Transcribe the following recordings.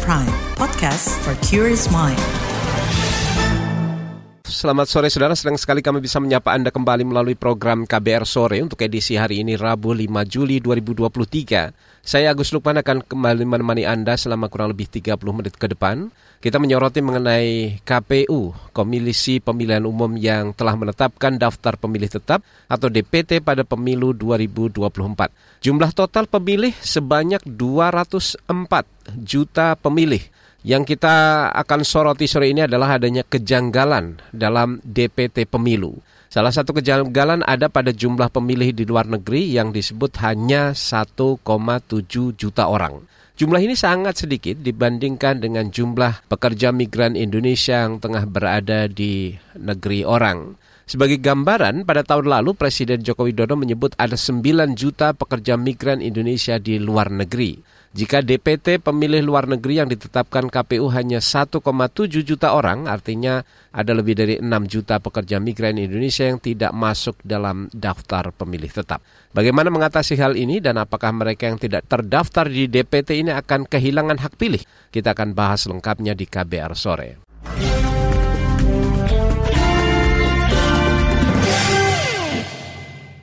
Prime, podcast for curious mind. Selamat sore saudara, senang sekali kami bisa menyapa Anda kembali melalui program KBR Sore untuk edisi hari ini Rabu 5 Juli 2023. Saya Agus Lukman akan kembali menemani Anda selama kurang lebih 30 menit ke depan. Kita menyoroti mengenai KPU, Komisi Pemilihan Umum yang telah menetapkan daftar pemilih tetap atau DPT pada pemilu 2024. Jumlah total pemilih sebanyak 204 juta pemilih yang kita akan soroti sore ini adalah adanya kejanggalan dalam DPT pemilu. Salah satu kejanggalan ada pada jumlah pemilih di luar negeri yang disebut hanya 1,7 juta orang. Jumlah ini sangat sedikit dibandingkan dengan jumlah pekerja migran Indonesia yang tengah berada di negeri orang. Sebagai gambaran, pada tahun lalu Presiden Joko Widodo menyebut ada 9 juta pekerja migran Indonesia di luar negeri. Jika DPT pemilih luar negeri yang ditetapkan KPU hanya 1,7 juta orang, artinya ada lebih dari 6 juta pekerja migran Indonesia yang tidak masuk dalam daftar pemilih tetap. Bagaimana mengatasi hal ini dan apakah mereka yang tidak terdaftar di DPT ini akan kehilangan hak pilih? Kita akan bahas lengkapnya di KBR sore.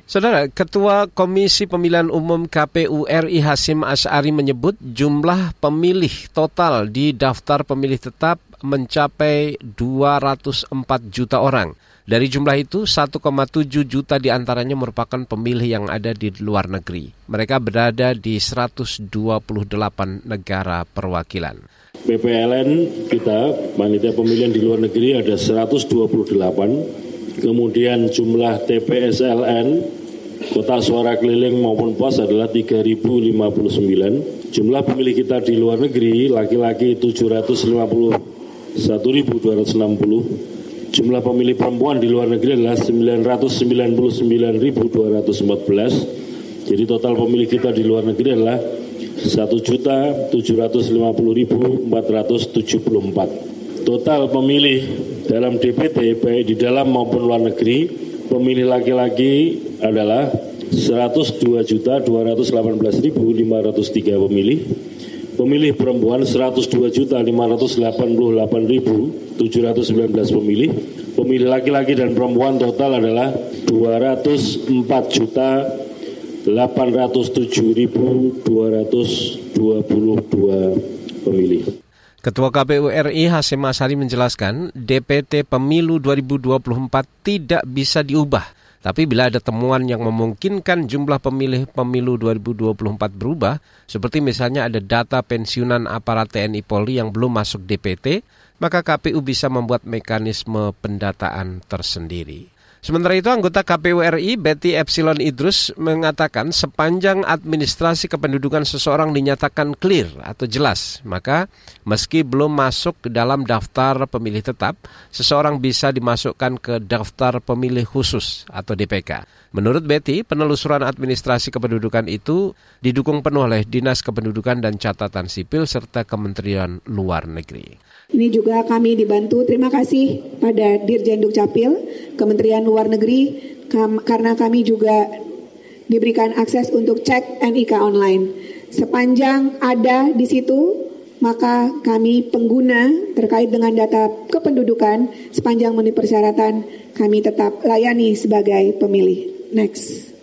Saudara, Ketua Komisi Pemilihan Umum KPU RI Hasim Asyari menyebut jumlah pemilih total di daftar pemilih tetap mencapai 204 juta orang. Dari jumlah itu, 1,7 juta di antaranya merupakan pemilih yang ada di luar negeri. Mereka berada di 128 negara perwakilan. PPLN kita, panitia pemilihan di luar negeri ada 128, kemudian jumlah TPSLN Kota suara keliling maupun pos adalah 3059. Jumlah pemilih kita di luar negeri laki-laki 751.260. Jumlah pemilih perempuan di luar negeri adalah 999.214. Jadi total pemilih kita di luar negeri adalah 1.750.474. Total pemilih dalam DPT baik di dalam maupun luar negeri pemilih laki-laki adalah 102.218.503 pemilih. Pemilih perempuan 102.588.719 pemilih. Pemilih laki-laki dan perempuan total adalah 204.807.222 pemilih. Ketua KPU RI Hasim Asari menjelaskan DPT Pemilu 2024 tidak bisa diubah. Tapi bila ada temuan yang memungkinkan jumlah pemilih pemilu 2024 berubah, seperti misalnya ada data pensiunan aparat TNI Polri yang belum masuk DPT, maka KPU bisa membuat mekanisme pendataan tersendiri. Sementara itu anggota KPU RI Betty Epsilon Idrus mengatakan sepanjang administrasi kependudukan seseorang dinyatakan clear atau jelas, maka meski belum masuk ke dalam daftar pemilih tetap, seseorang bisa dimasukkan ke daftar pemilih khusus atau DPK. Menurut Betty, penelusuran administrasi kependudukan itu didukung penuh oleh Dinas Kependudukan dan Catatan Sipil serta Kementerian Luar Negeri. Ini juga kami dibantu, terima kasih pada Dirjen Dukcapil, Kementerian Luar Negeri, kam, karena kami juga diberikan akses untuk cek NIK online. Sepanjang ada di situ, maka kami pengguna terkait dengan data kependudukan, sepanjang memenuhi persyaratan, kami tetap layani sebagai pemilih. Next.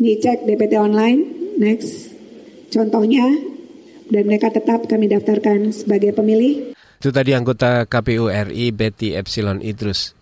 Ini cek DPT online. Next. Contohnya, dan mereka tetap kami daftarkan sebagai pemilih. Itu tadi anggota KPU RI Betty Epsilon Idrus.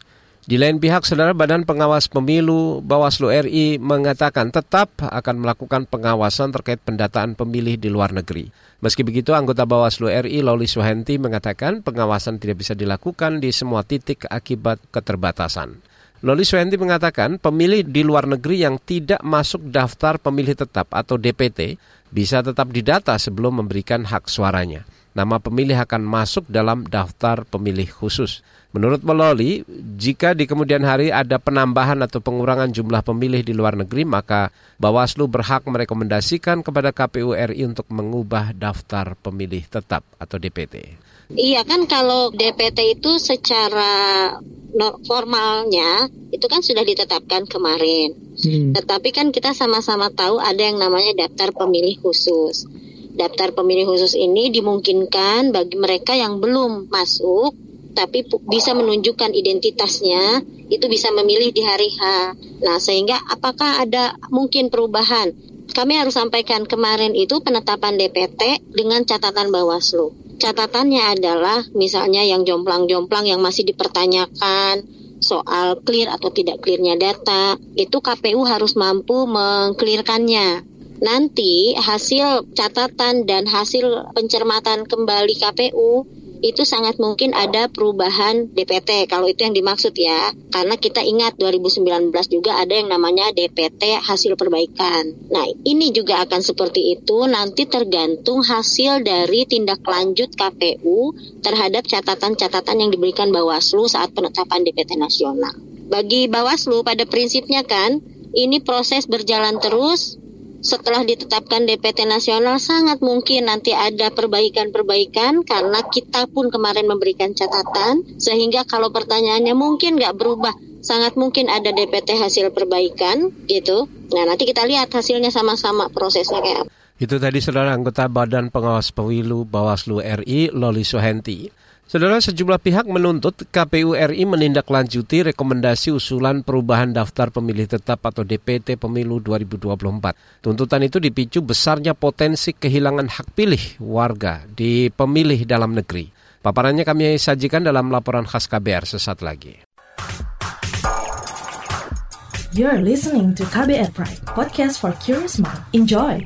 Di lain pihak, Saudara Badan Pengawas Pemilu Bawaslu RI mengatakan tetap akan melakukan pengawasan terkait pendataan pemilih di luar negeri. Meski begitu, anggota Bawaslu RI Loli Suhenti mengatakan pengawasan tidak bisa dilakukan di semua titik akibat keterbatasan. Loli Suhenti mengatakan pemilih di luar negeri yang tidak masuk daftar pemilih tetap atau DPT bisa tetap didata sebelum memberikan hak suaranya nama pemilih akan masuk dalam daftar pemilih khusus. Menurut Meloli, jika di kemudian hari ada penambahan atau pengurangan jumlah pemilih di luar negeri, maka Bawaslu berhak merekomendasikan kepada KPU RI untuk mengubah daftar pemilih tetap atau DPT. Iya kan kalau DPT itu secara formalnya itu kan sudah ditetapkan kemarin. Hmm. Tetapi kan kita sama-sama tahu ada yang namanya daftar pemilih khusus. daftar pemilih khusus ini dimungkinkan bagi mereka yang belum masuk tapi bisa menunjukkan identitasnya itu bisa memilih di hari H. Nah, sehingga apakah ada mungkin perubahan? Kami harus sampaikan kemarin itu penetapan DPT dengan catatan Bawaslu. Catatannya adalah misalnya yang jomplang-jomplang yang masih dipertanyakan soal clear atau tidak clearnya data, itu KPU harus mampu mengklirkannya. Nanti hasil catatan dan hasil pencermatan kembali KPU itu sangat mungkin ada perubahan DPT kalau itu yang dimaksud ya. Karena kita ingat 2019 juga ada yang namanya DPT hasil perbaikan. Nah ini juga akan seperti itu nanti tergantung hasil dari tindak lanjut KPU terhadap catatan-catatan yang diberikan Bawaslu saat penetapan DPT nasional. Bagi Bawaslu pada prinsipnya kan ini proses berjalan terus setelah ditetapkan DPT nasional sangat mungkin nanti ada perbaikan-perbaikan karena kita pun kemarin memberikan catatan sehingga kalau pertanyaannya mungkin nggak berubah sangat mungkin ada DPT hasil perbaikan gitu. Nah nanti kita lihat hasilnya sama-sama prosesnya kayak apa. Itu tadi saudara anggota Badan Pengawas Pemilu Bawaslu RI Loli Suhenti. Saudara sejumlah pihak menuntut KPU RI menindaklanjuti rekomendasi usulan perubahan daftar pemilih tetap atau DPT pemilu 2024. Tuntutan itu dipicu besarnya potensi kehilangan hak pilih warga di pemilih dalam negeri. Paparannya kami sajikan dalam laporan khas KBR sesaat lagi. You're listening to KBR Pride, podcast for curious mind. Enjoy!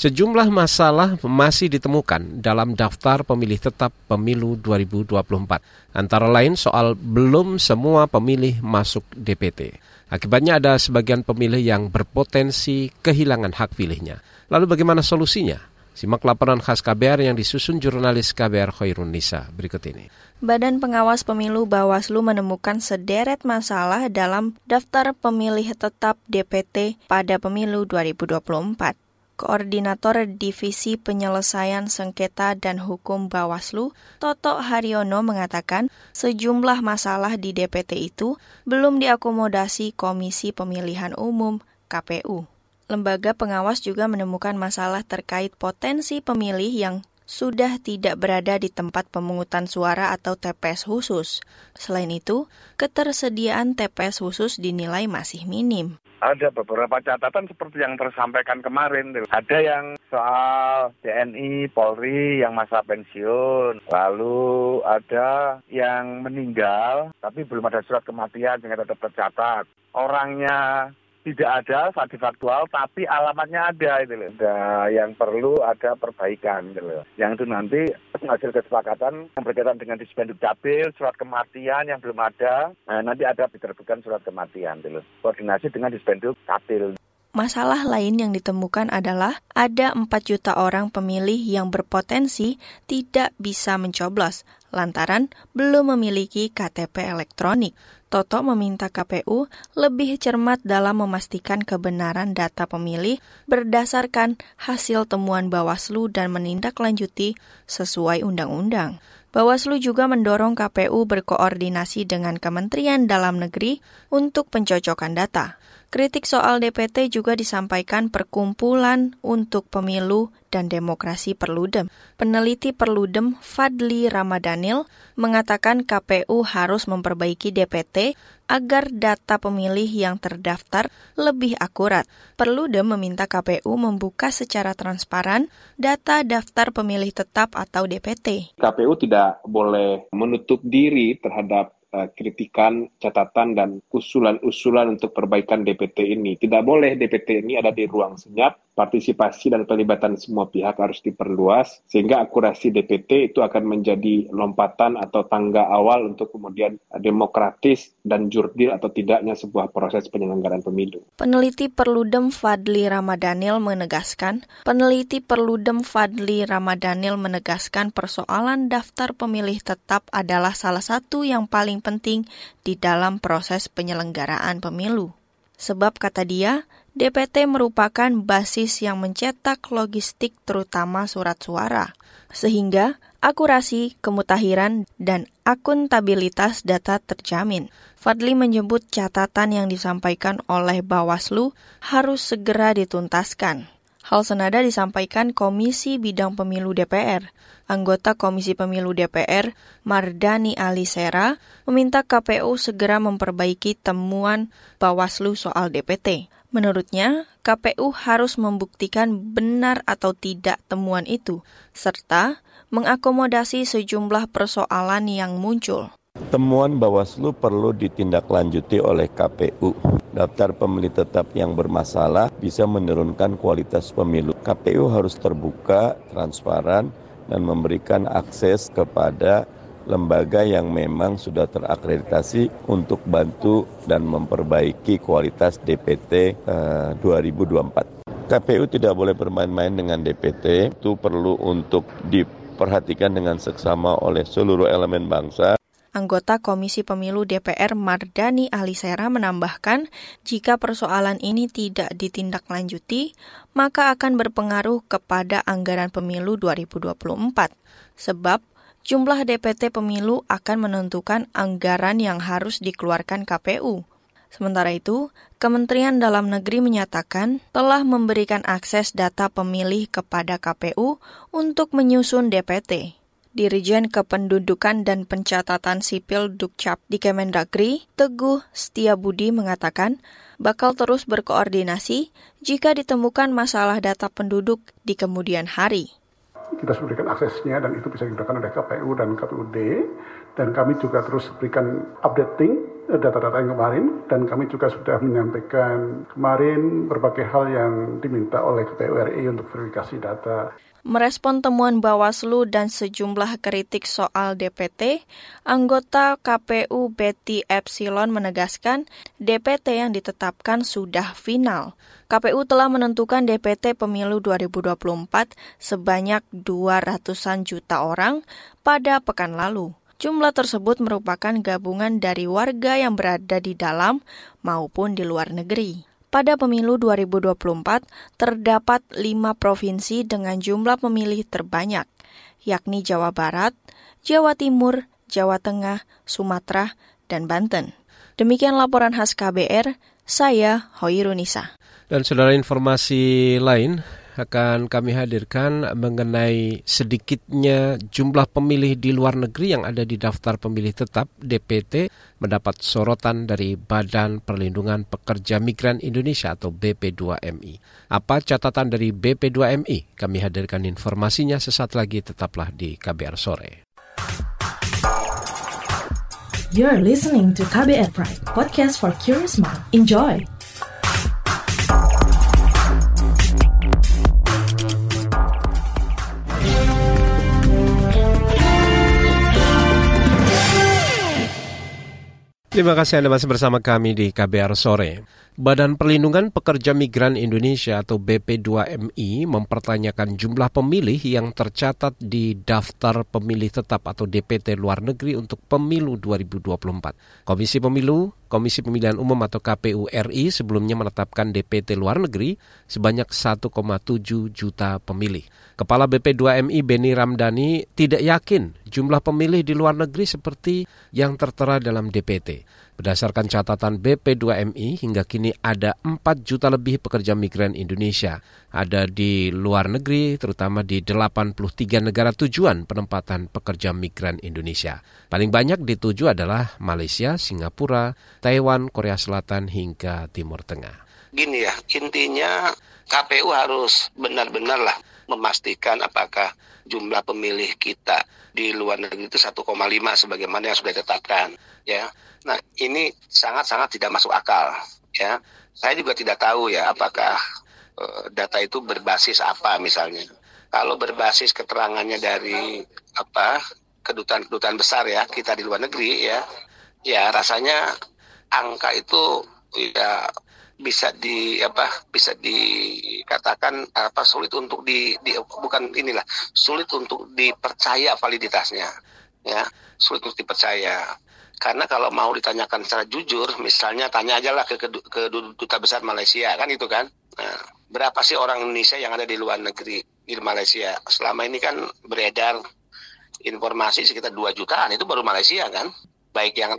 Sejumlah masalah masih ditemukan dalam daftar pemilih tetap pemilu 2024. Antara lain soal belum semua pemilih masuk DPT. Akibatnya ada sebagian pemilih yang berpotensi kehilangan hak pilihnya. Lalu bagaimana solusinya? Simak laporan khas KBR yang disusun jurnalis KBR Khairun Nisa berikut ini. Badan Pengawas Pemilu Bawaslu menemukan sederet masalah dalam daftar pemilih tetap DPT pada pemilu 2024. Koordinator Divisi Penyelesaian Sengketa dan Hukum Bawaslu, Toto Haryono mengatakan sejumlah masalah di DPT itu belum diakomodasi Komisi Pemilihan Umum KPU. Lembaga pengawas juga menemukan masalah terkait potensi pemilih yang sudah tidak berada di tempat pemungutan suara atau TPS khusus. Selain itu, ketersediaan TPS khusus dinilai masih minim. Ada beberapa catatan seperti yang tersampaikan kemarin. Ada yang soal TNI, Polri yang masa pensiun. Lalu ada yang meninggal tapi belum ada surat kematian sehingga tetap tercatat. Orangnya tidak ada saat faktual tapi alamatnya ada itu loh. Ada yang perlu ada perbaikan gitu loh. Yang itu nanti hasil kesepakatan yang berkaitan dengan dispenduk dapil, surat kematian yang belum ada, nah, nanti ada diterbitkan surat kematian gitu loh. Koordinasi dengan dispenduk dapil. Masalah lain yang ditemukan adalah ada 4 juta orang pemilih yang berpotensi tidak bisa mencoblos lantaran belum memiliki KTP elektronik. Toto meminta KPU lebih cermat dalam memastikan kebenaran data pemilih berdasarkan hasil temuan Bawaslu dan menindaklanjuti sesuai undang-undang. Bawaslu juga mendorong KPU berkoordinasi dengan Kementerian Dalam Negeri untuk pencocokan data. Kritik soal DPT juga disampaikan Perkumpulan untuk Pemilu dan Demokrasi Perludem. Peneliti Perludem Fadli Ramadhanil mengatakan KPU harus memperbaiki DPT agar data pemilih yang terdaftar lebih akurat. Perludem meminta KPU membuka secara transparan data daftar pemilih tetap atau DPT. KPU tidak boleh menutup diri terhadap kritikan, catatan, dan usulan-usulan untuk perbaikan DPT ini. Tidak boleh DPT ini ada di ruang senyap, partisipasi dan pelibatan semua pihak harus diperluas, sehingga akurasi DPT itu akan menjadi lompatan atau tangga awal untuk kemudian demokratis dan jurdil atau tidaknya sebuah proses penyelenggaraan pemilu. Peneliti Perludem Fadli Ramadhanil menegaskan, peneliti Perludem Fadli Ramadhanil menegaskan persoalan daftar pemilih tetap adalah salah satu yang paling penting di dalam proses penyelenggaraan pemilu. Sebab kata dia, DPT merupakan basis yang mencetak logistik terutama surat suara. Sehingga akurasi, kemutahiran, dan akuntabilitas data terjamin. Fadli menyebut catatan yang disampaikan oleh Bawaslu harus segera dituntaskan. Hal senada disampaikan Komisi Bidang Pemilu DPR. Anggota Komisi Pemilu DPR, Mardani Alisera, meminta KPU segera memperbaiki temuan Bawaslu soal DPT. Menurutnya, KPU harus membuktikan benar atau tidak temuan itu, serta mengakomodasi sejumlah persoalan yang muncul. Temuan Bawaslu perlu ditindaklanjuti oleh KPU. Daftar pemilih tetap yang bermasalah bisa menurunkan kualitas pemilu. KPU harus terbuka, transparan, dan memberikan akses kepada lembaga yang memang sudah terakreditasi untuk bantu dan memperbaiki kualitas DPT eh, 2024. KPU tidak boleh bermain-main dengan DPT, itu perlu untuk diperhatikan dengan seksama oleh seluruh elemen bangsa. Anggota Komisi Pemilu DPR Mardani Alisera menambahkan, jika persoalan ini tidak ditindaklanjuti, maka akan berpengaruh kepada anggaran pemilu 2024. Sebab jumlah DPT pemilu akan menentukan anggaran yang harus dikeluarkan KPU. Sementara itu, Kementerian Dalam Negeri menyatakan telah memberikan akses data pemilih kepada KPU untuk menyusun DPT. Dirijen Kependudukan dan Pencatatan Sipil Dukcap di Kemendagri, Teguh Setiabudi mengatakan bakal terus berkoordinasi jika ditemukan masalah data penduduk di kemudian hari. Kita sudah berikan aksesnya dan itu bisa digunakan oleh KPU dan KPUD dan kami juga terus berikan updating data-data yang kemarin dan kami juga sudah menyampaikan kemarin berbagai hal yang diminta oleh KPU RI untuk verifikasi data. Merespon temuan Bawaslu dan sejumlah kritik soal DPT, anggota KPU Betty Epsilon menegaskan DPT yang ditetapkan sudah final. KPU telah menentukan DPT pemilu 2024 sebanyak 200-an juta orang pada pekan lalu. Jumlah tersebut merupakan gabungan dari warga yang berada di dalam maupun di luar negeri. Pada pemilu 2024, terdapat lima provinsi dengan jumlah pemilih terbanyak, yakni Jawa Barat, Jawa Timur, Jawa Tengah, Sumatera, dan Banten. Demikian laporan khas KBR, saya Hoirunisa. Dan saudara informasi lain, akan kami hadirkan mengenai sedikitnya jumlah pemilih di luar negeri yang ada di daftar pemilih tetap DPT mendapat sorotan dari Badan Perlindungan Pekerja Migran Indonesia atau BP2MI. Apa catatan dari BP2MI? Kami hadirkan informasinya sesaat lagi tetaplah di KBR sore. You're listening to KBR Pride, podcast for curious mind. Enjoy! Terima kasih Anda masih bersama kami di KBR Sore. Badan Perlindungan Pekerja Migran Indonesia atau BP2MI mempertanyakan jumlah pemilih yang tercatat di daftar pemilih tetap atau DPT luar negeri untuk pemilu 2024. Komisi Pemilu, Komisi Pemilihan Umum atau KPU RI sebelumnya menetapkan DPT luar negeri sebanyak 1,7 juta pemilih. Kepala BP2MI Beni Ramdhani tidak yakin jumlah pemilih di luar negeri seperti yang tertera dalam DPT. Berdasarkan catatan BP2MI, hingga kini ada 4 juta lebih pekerja migran Indonesia. Ada di luar negeri, terutama di 83 negara tujuan penempatan pekerja migran Indonesia. Paling banyak dituju adalah Malaysia, Singapura, Taiwan, Korea Selatan, hingga Timur Tengah. Gini ya, intinya KPU harus benar-benar lah memastikan apakah jumlah pemilih kita di luar negeri itu 1,5 sebagaimana yang sudah ditetapkan ya. Nah, ini sangat-sangat tidak masuk akal ya. Saya juga tidak tahu ya apakah uh, data itu berbasis apa misalnya. Kalau berbasis keterangannya dari apa kedutaan-kedutaan besar ya kita di luar negeri ya, ya rasanya angka itu ya bisa di apa bisa dikatakan apa sulit untuk di, di bukan inilah sulit untuk dipercaya validitasnya ya. Sulit untuk dipercaya. Karena kalau mau ditanyakan secara jujur misalnya tanya aja lah ke, ke, ke duta besar Malaysia kan itu kan? Nah, berapa sih orang Indonesia yang ada di luar negeri di Malaysia? Selama ini kan beredar informasi sekitar 2 jutaan itu baru Malaysia kan? Baik yang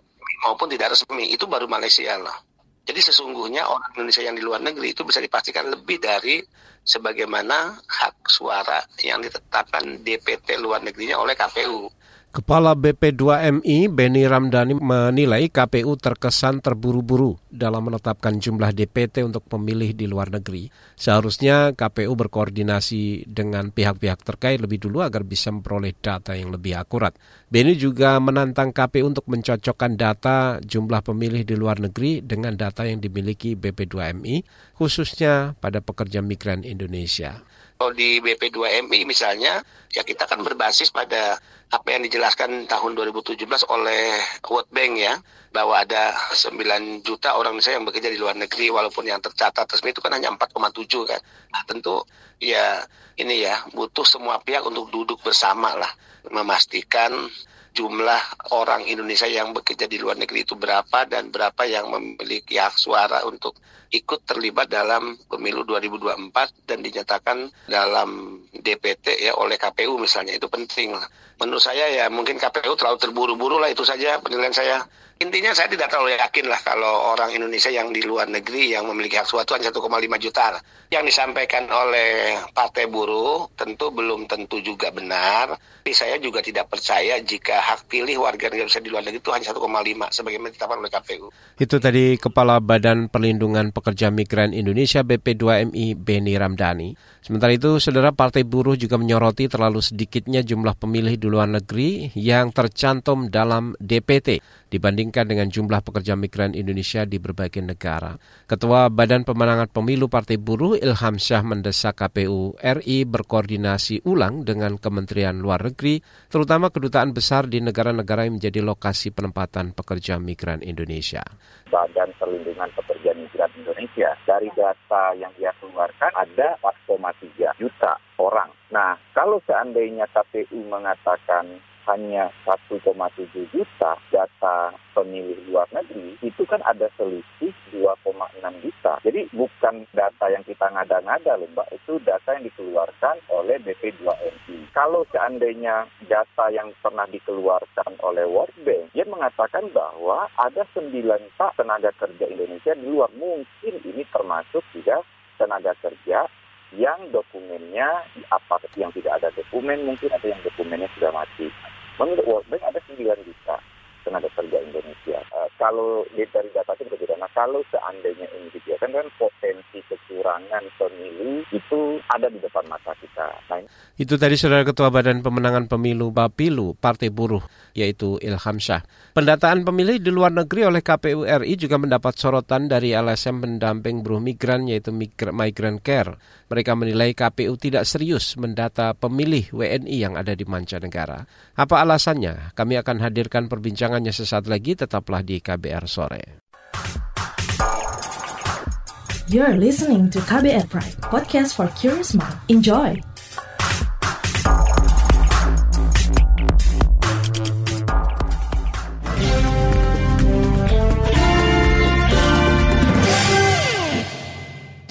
maupun tidak resmi itu baru Malaysia lah jadi sesungguhnya orang Indonesia yang di luar negeri itu bisa dipastikan lebih dari sebagaimana hak suara yang ditetapkan DPT luar negerinya oleh KPU. Kepala BP2MI Beni Ramdhani menilai KPU terkesan terburu-buru dalam menetapkan jumlah DPT untuk pemilih di luar negeri. Seharusnya KPU berkoordinasi dengan pihak-pihak terkait lebih dulu agar bisa memperoleh data yang lebih akurat. Beni juga menantang KPU untuk mencocokkan data jumlah pemilih di luar negeri dengan data yang dimiliki BP2MI, khususnya pada pekerja migran Indonesia. Kalau di BP2MI misalnya, ya kita kan berbasis pada apa yang dijelaskan tahun 2017 oleh World Bank ya, bahwa ada 9 juta orang Indonesia yang bekerja di luar negeri, walaupun yang tercatat resmi itu kan hanya 4,7 kan. Nah, tentu ya ini ya butuh semua pihak untuk duduk bersama lah, memastikan jumlah orang Indonesia yang bekerja di luar negeri itu berapa dan berapa yang memiliki hak suara untuk ikut terlibat dalam pemilu 2024 dan dinyatakan dalam DPT ya oleh KPU misalnya itu penting. Menurut saya ya mungkin KPU terlalu terburu-buru lah itu saja penilaian saya. Intinya saya tidak terlalu yakin lah kalau orang Indonesia yang di luar negeri yang memiliki hak suara itu hanya 1,5 juta. Yang disampaikan oleh Partai Buruh tentu belum tentu juga benar. Tapi saya juga tidak percaya jika hak pilih warga negara Indonesia di luar negeri itu hanya 1,5 sebagaimana ditetapkan oleh KPU. Itu tadi Kepala Badan Perlindungan Pekerja Migran Indonesia BP2MI Beni Ramdhani. Sementara itu, saudara Partai Buruh juga menyoroti terlalu sedikitnya jumlah pemilih di luar negeri yang tercantum dalam DPT dibandingkan dengan jumlah pekerja migran Indonesia di berbagai negara. Ketua Badan Pemenangan Pemilu Partai Buruh Ilham Syah mendesak KPU RI berkoordinasi ulang dengan Kementerian Luar Negeri, terutama kedutaan besar di negara-negara yang menjadi lokasi penempatan pekerja migran Indonesia. Badan Perlindungan Pekerja Migran Indonesia dari data yang dia keluarkan ada 4,3 juta orang. Nah, kalau seandainya KPU mengatakan hanya 1,7 juta data pemilih luar negeri, itu kan ada selisih 2,6 juta. Jadi bukan data yang kita ngada-ngada loh Mbak, itu data yang dikeluarkan oleh BP2MI. Kalau seandainya data yang pernah dikeluarkan oleh World Bank, dia mengatakan bahwa ada 9 tak tenaga kerja Indonesia di luar. Mungkin ini termasuk juga tenaga kerja yang dokumennya apa yang tidak ada dokumen mungkin ada yang dokumennya sudah mati. Menurut World Bank ada 9 juta tenaga kerja Indonesia. Uh, kalau dari data itu berbeda. Nah kalau seandainya ini dibiarkan kan potensi kecurangan pemilu itu ada di depan mata kita. Nah, itu tadi saudara Ketua Badan Pemenangan Pemilu Bapilu Partai Buruh yaitu Ilham Syah. Pendataan pemilih di luar negeri oleh KPU RI juga mendapat sorotan dari LSM pendamping buruh migran yaitu Migrant Care. Mereka menilai KPU tidak serius mendata pemilih WNI yang ada di mancanegara. Apa alasannya? Kami akan hadirkan perbincangannya sesaat lagi, tetaplah di KBR Sore. You're listening to KBR Pride, podcast for curious mind. Enjoy!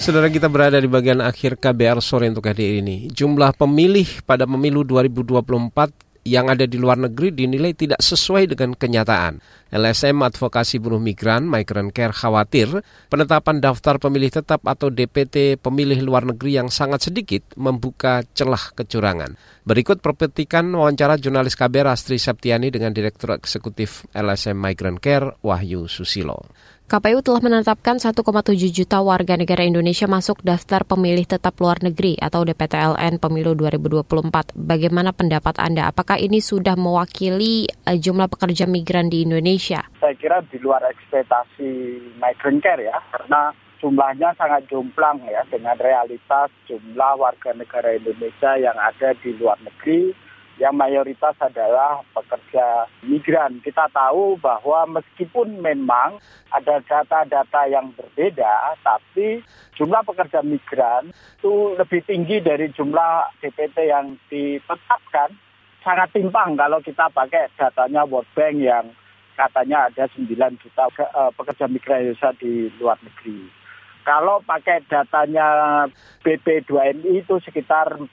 Saudara kita berada di bagian akhir KBR sore untuk hari ini. Jumlah pemilih pada pemilu 2024 yang ada di luar negeri dinilai tidak sesuai dengan kenyataan. LSM Advokasi Buruh Migran Migrant Care khawatir penetapan daftar pemilih tetap atau DPT pemilih luar negeri yang sangat sedikit membuka celah kecurangan. Berikut perpetikan wawancara jurnalis KBR Astri Septiani dengan Direktur Eksekutif LSM Migrant Care Wahyu Susilo. KPU telah menetapkan 1,7 juta warga negara Indonesia masuk daftar pemilih tetap luar negeri atau DPTLN pemilu 2024. Bagaimana pendapat Anda? Apakah ini sudah mewakili uh, jumlah pekerja migran di Indonesia? Saya kira di luar ekspektasi migrant care ya, karena jumlahnya sangat jomplang ya dengan realitas jumlah warga negara Indonesia yang ada di luar negeri yang mayoritas adalah pekerja migran. Kita tahu bahwa meskipun memang ada data-data yang berbeda, tapi jumlah pekerja migran itu lebih tinggi dari jumlah DPT yang ditetapkan. Sangat timpang kalau kita pakai datanya World Bank yang katanya ada 9 juta eh, pekerja migran Indonesia di luar negeri. Kalau pakai datanya BP2MI itu sekitar 4,4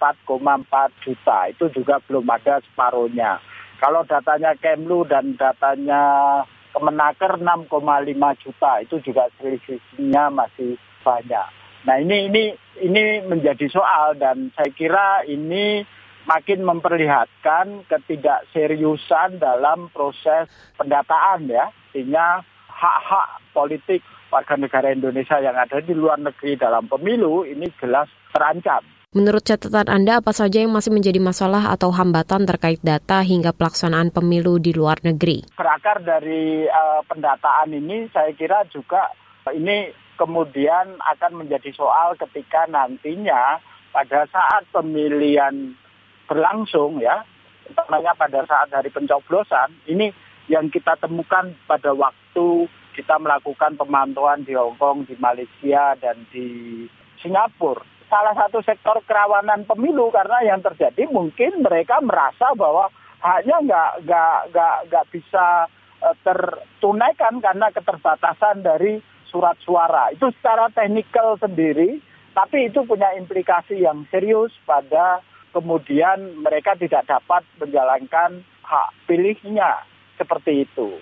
juta, itu juga belum ada separuhnya. Kalau datanya Kemlu dan datanya Kemenaker 6,5 juta itu juga selisihnya masih banyak. Nah ini ini ini menjadi soal dan saya kira ini makin memperlihatkan ketidakseriusan dalam proses pendataan ya, sehingga hak-hak politik warga negara Indonesia yang ada di luar negeri dalam pemilu ini jelas terancam. Menurut catatan Anda, apa saja yang masih menjadi masalah atau hambatan terkait data hingga pelaksanaan pemilu di luar negeri? Berakar dari uh, pendataan ini, saya kira juga ini kemudian akan menjadi soal ketika nantinya pada saat pemilihan berlangsung ya, utamanya pada saat hari pencoblosan, ini yang kita temukan pada waktu kita melakukan pemantauan di Hong Kong, di Malaysia, dan di Singapura salah satu sektor kerawanan pemilu karena yang terjadi mungkin mereka merasa bahwa hanya nggak nggak nggak nggak bisa uh, tertunaikan karena keterbatasan dari surat suara itu secara teknikal sendiri tapi itu punya implikasi yang serius pada kemudian mereka tidak dapat menjalankan hak pilihnya seperti itu.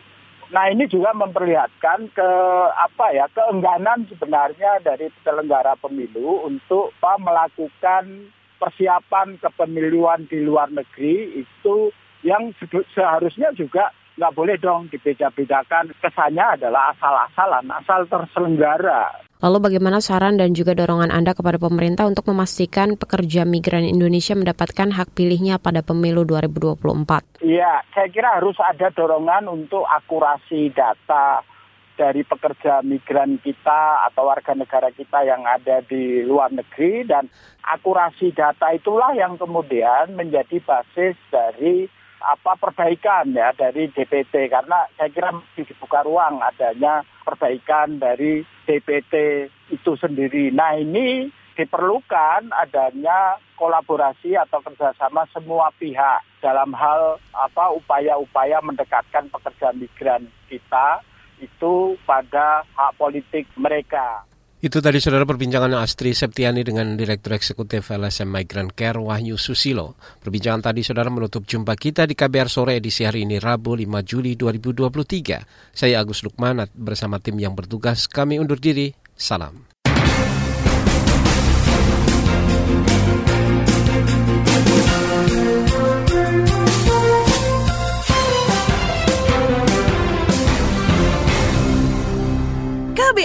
Nah ini juga memperlihatkan ke apa ya keengganan sebenarnya dari penyelenggara pemilu untuk apa, melakukan persiapan kepemiluan di luar negeri itu yang seharusnya juga nggak boleh dong dibeda-bedakan. Kesannya adalah asal-asalan, asal terselenggara. Lalu bagaimana saran dan juga dorongan Anda kepada pemerintah untuk memastikan pekerja migran Indonesia mendapatkan hak pilihnya pada pemilu 2024? Iya, saya kira harus ada dorongan untuk akurasi data dari pekerja migran kita atau warga negara kita yang ada di luar negeri dan akurasi data itulah yang kemudian menjadi basis dari apa perbaikan ya dari DPT karena saya kira masih dibuka ruang adanya perbaikan dari DPT itu sendiri. Nah ini diperlukan adanya kolaborasi atau kerjasama semua pihak dalam hal apa upaya-upaya mendekatkan pekerja migran kita itu pada hak politik mereka. Itu tadi saudara perbincangan Astri Septiani dengan Direktur Eksekutif LSM Migrant Care Wahyu Susilo. Perbincangan tadi saudara menutup jumpa kita di KBR Sore edisi hari ini Rabu 5 Juli 2023. Saya Agus Lukman bersama tim yang bertugas kami undur diri. Salam.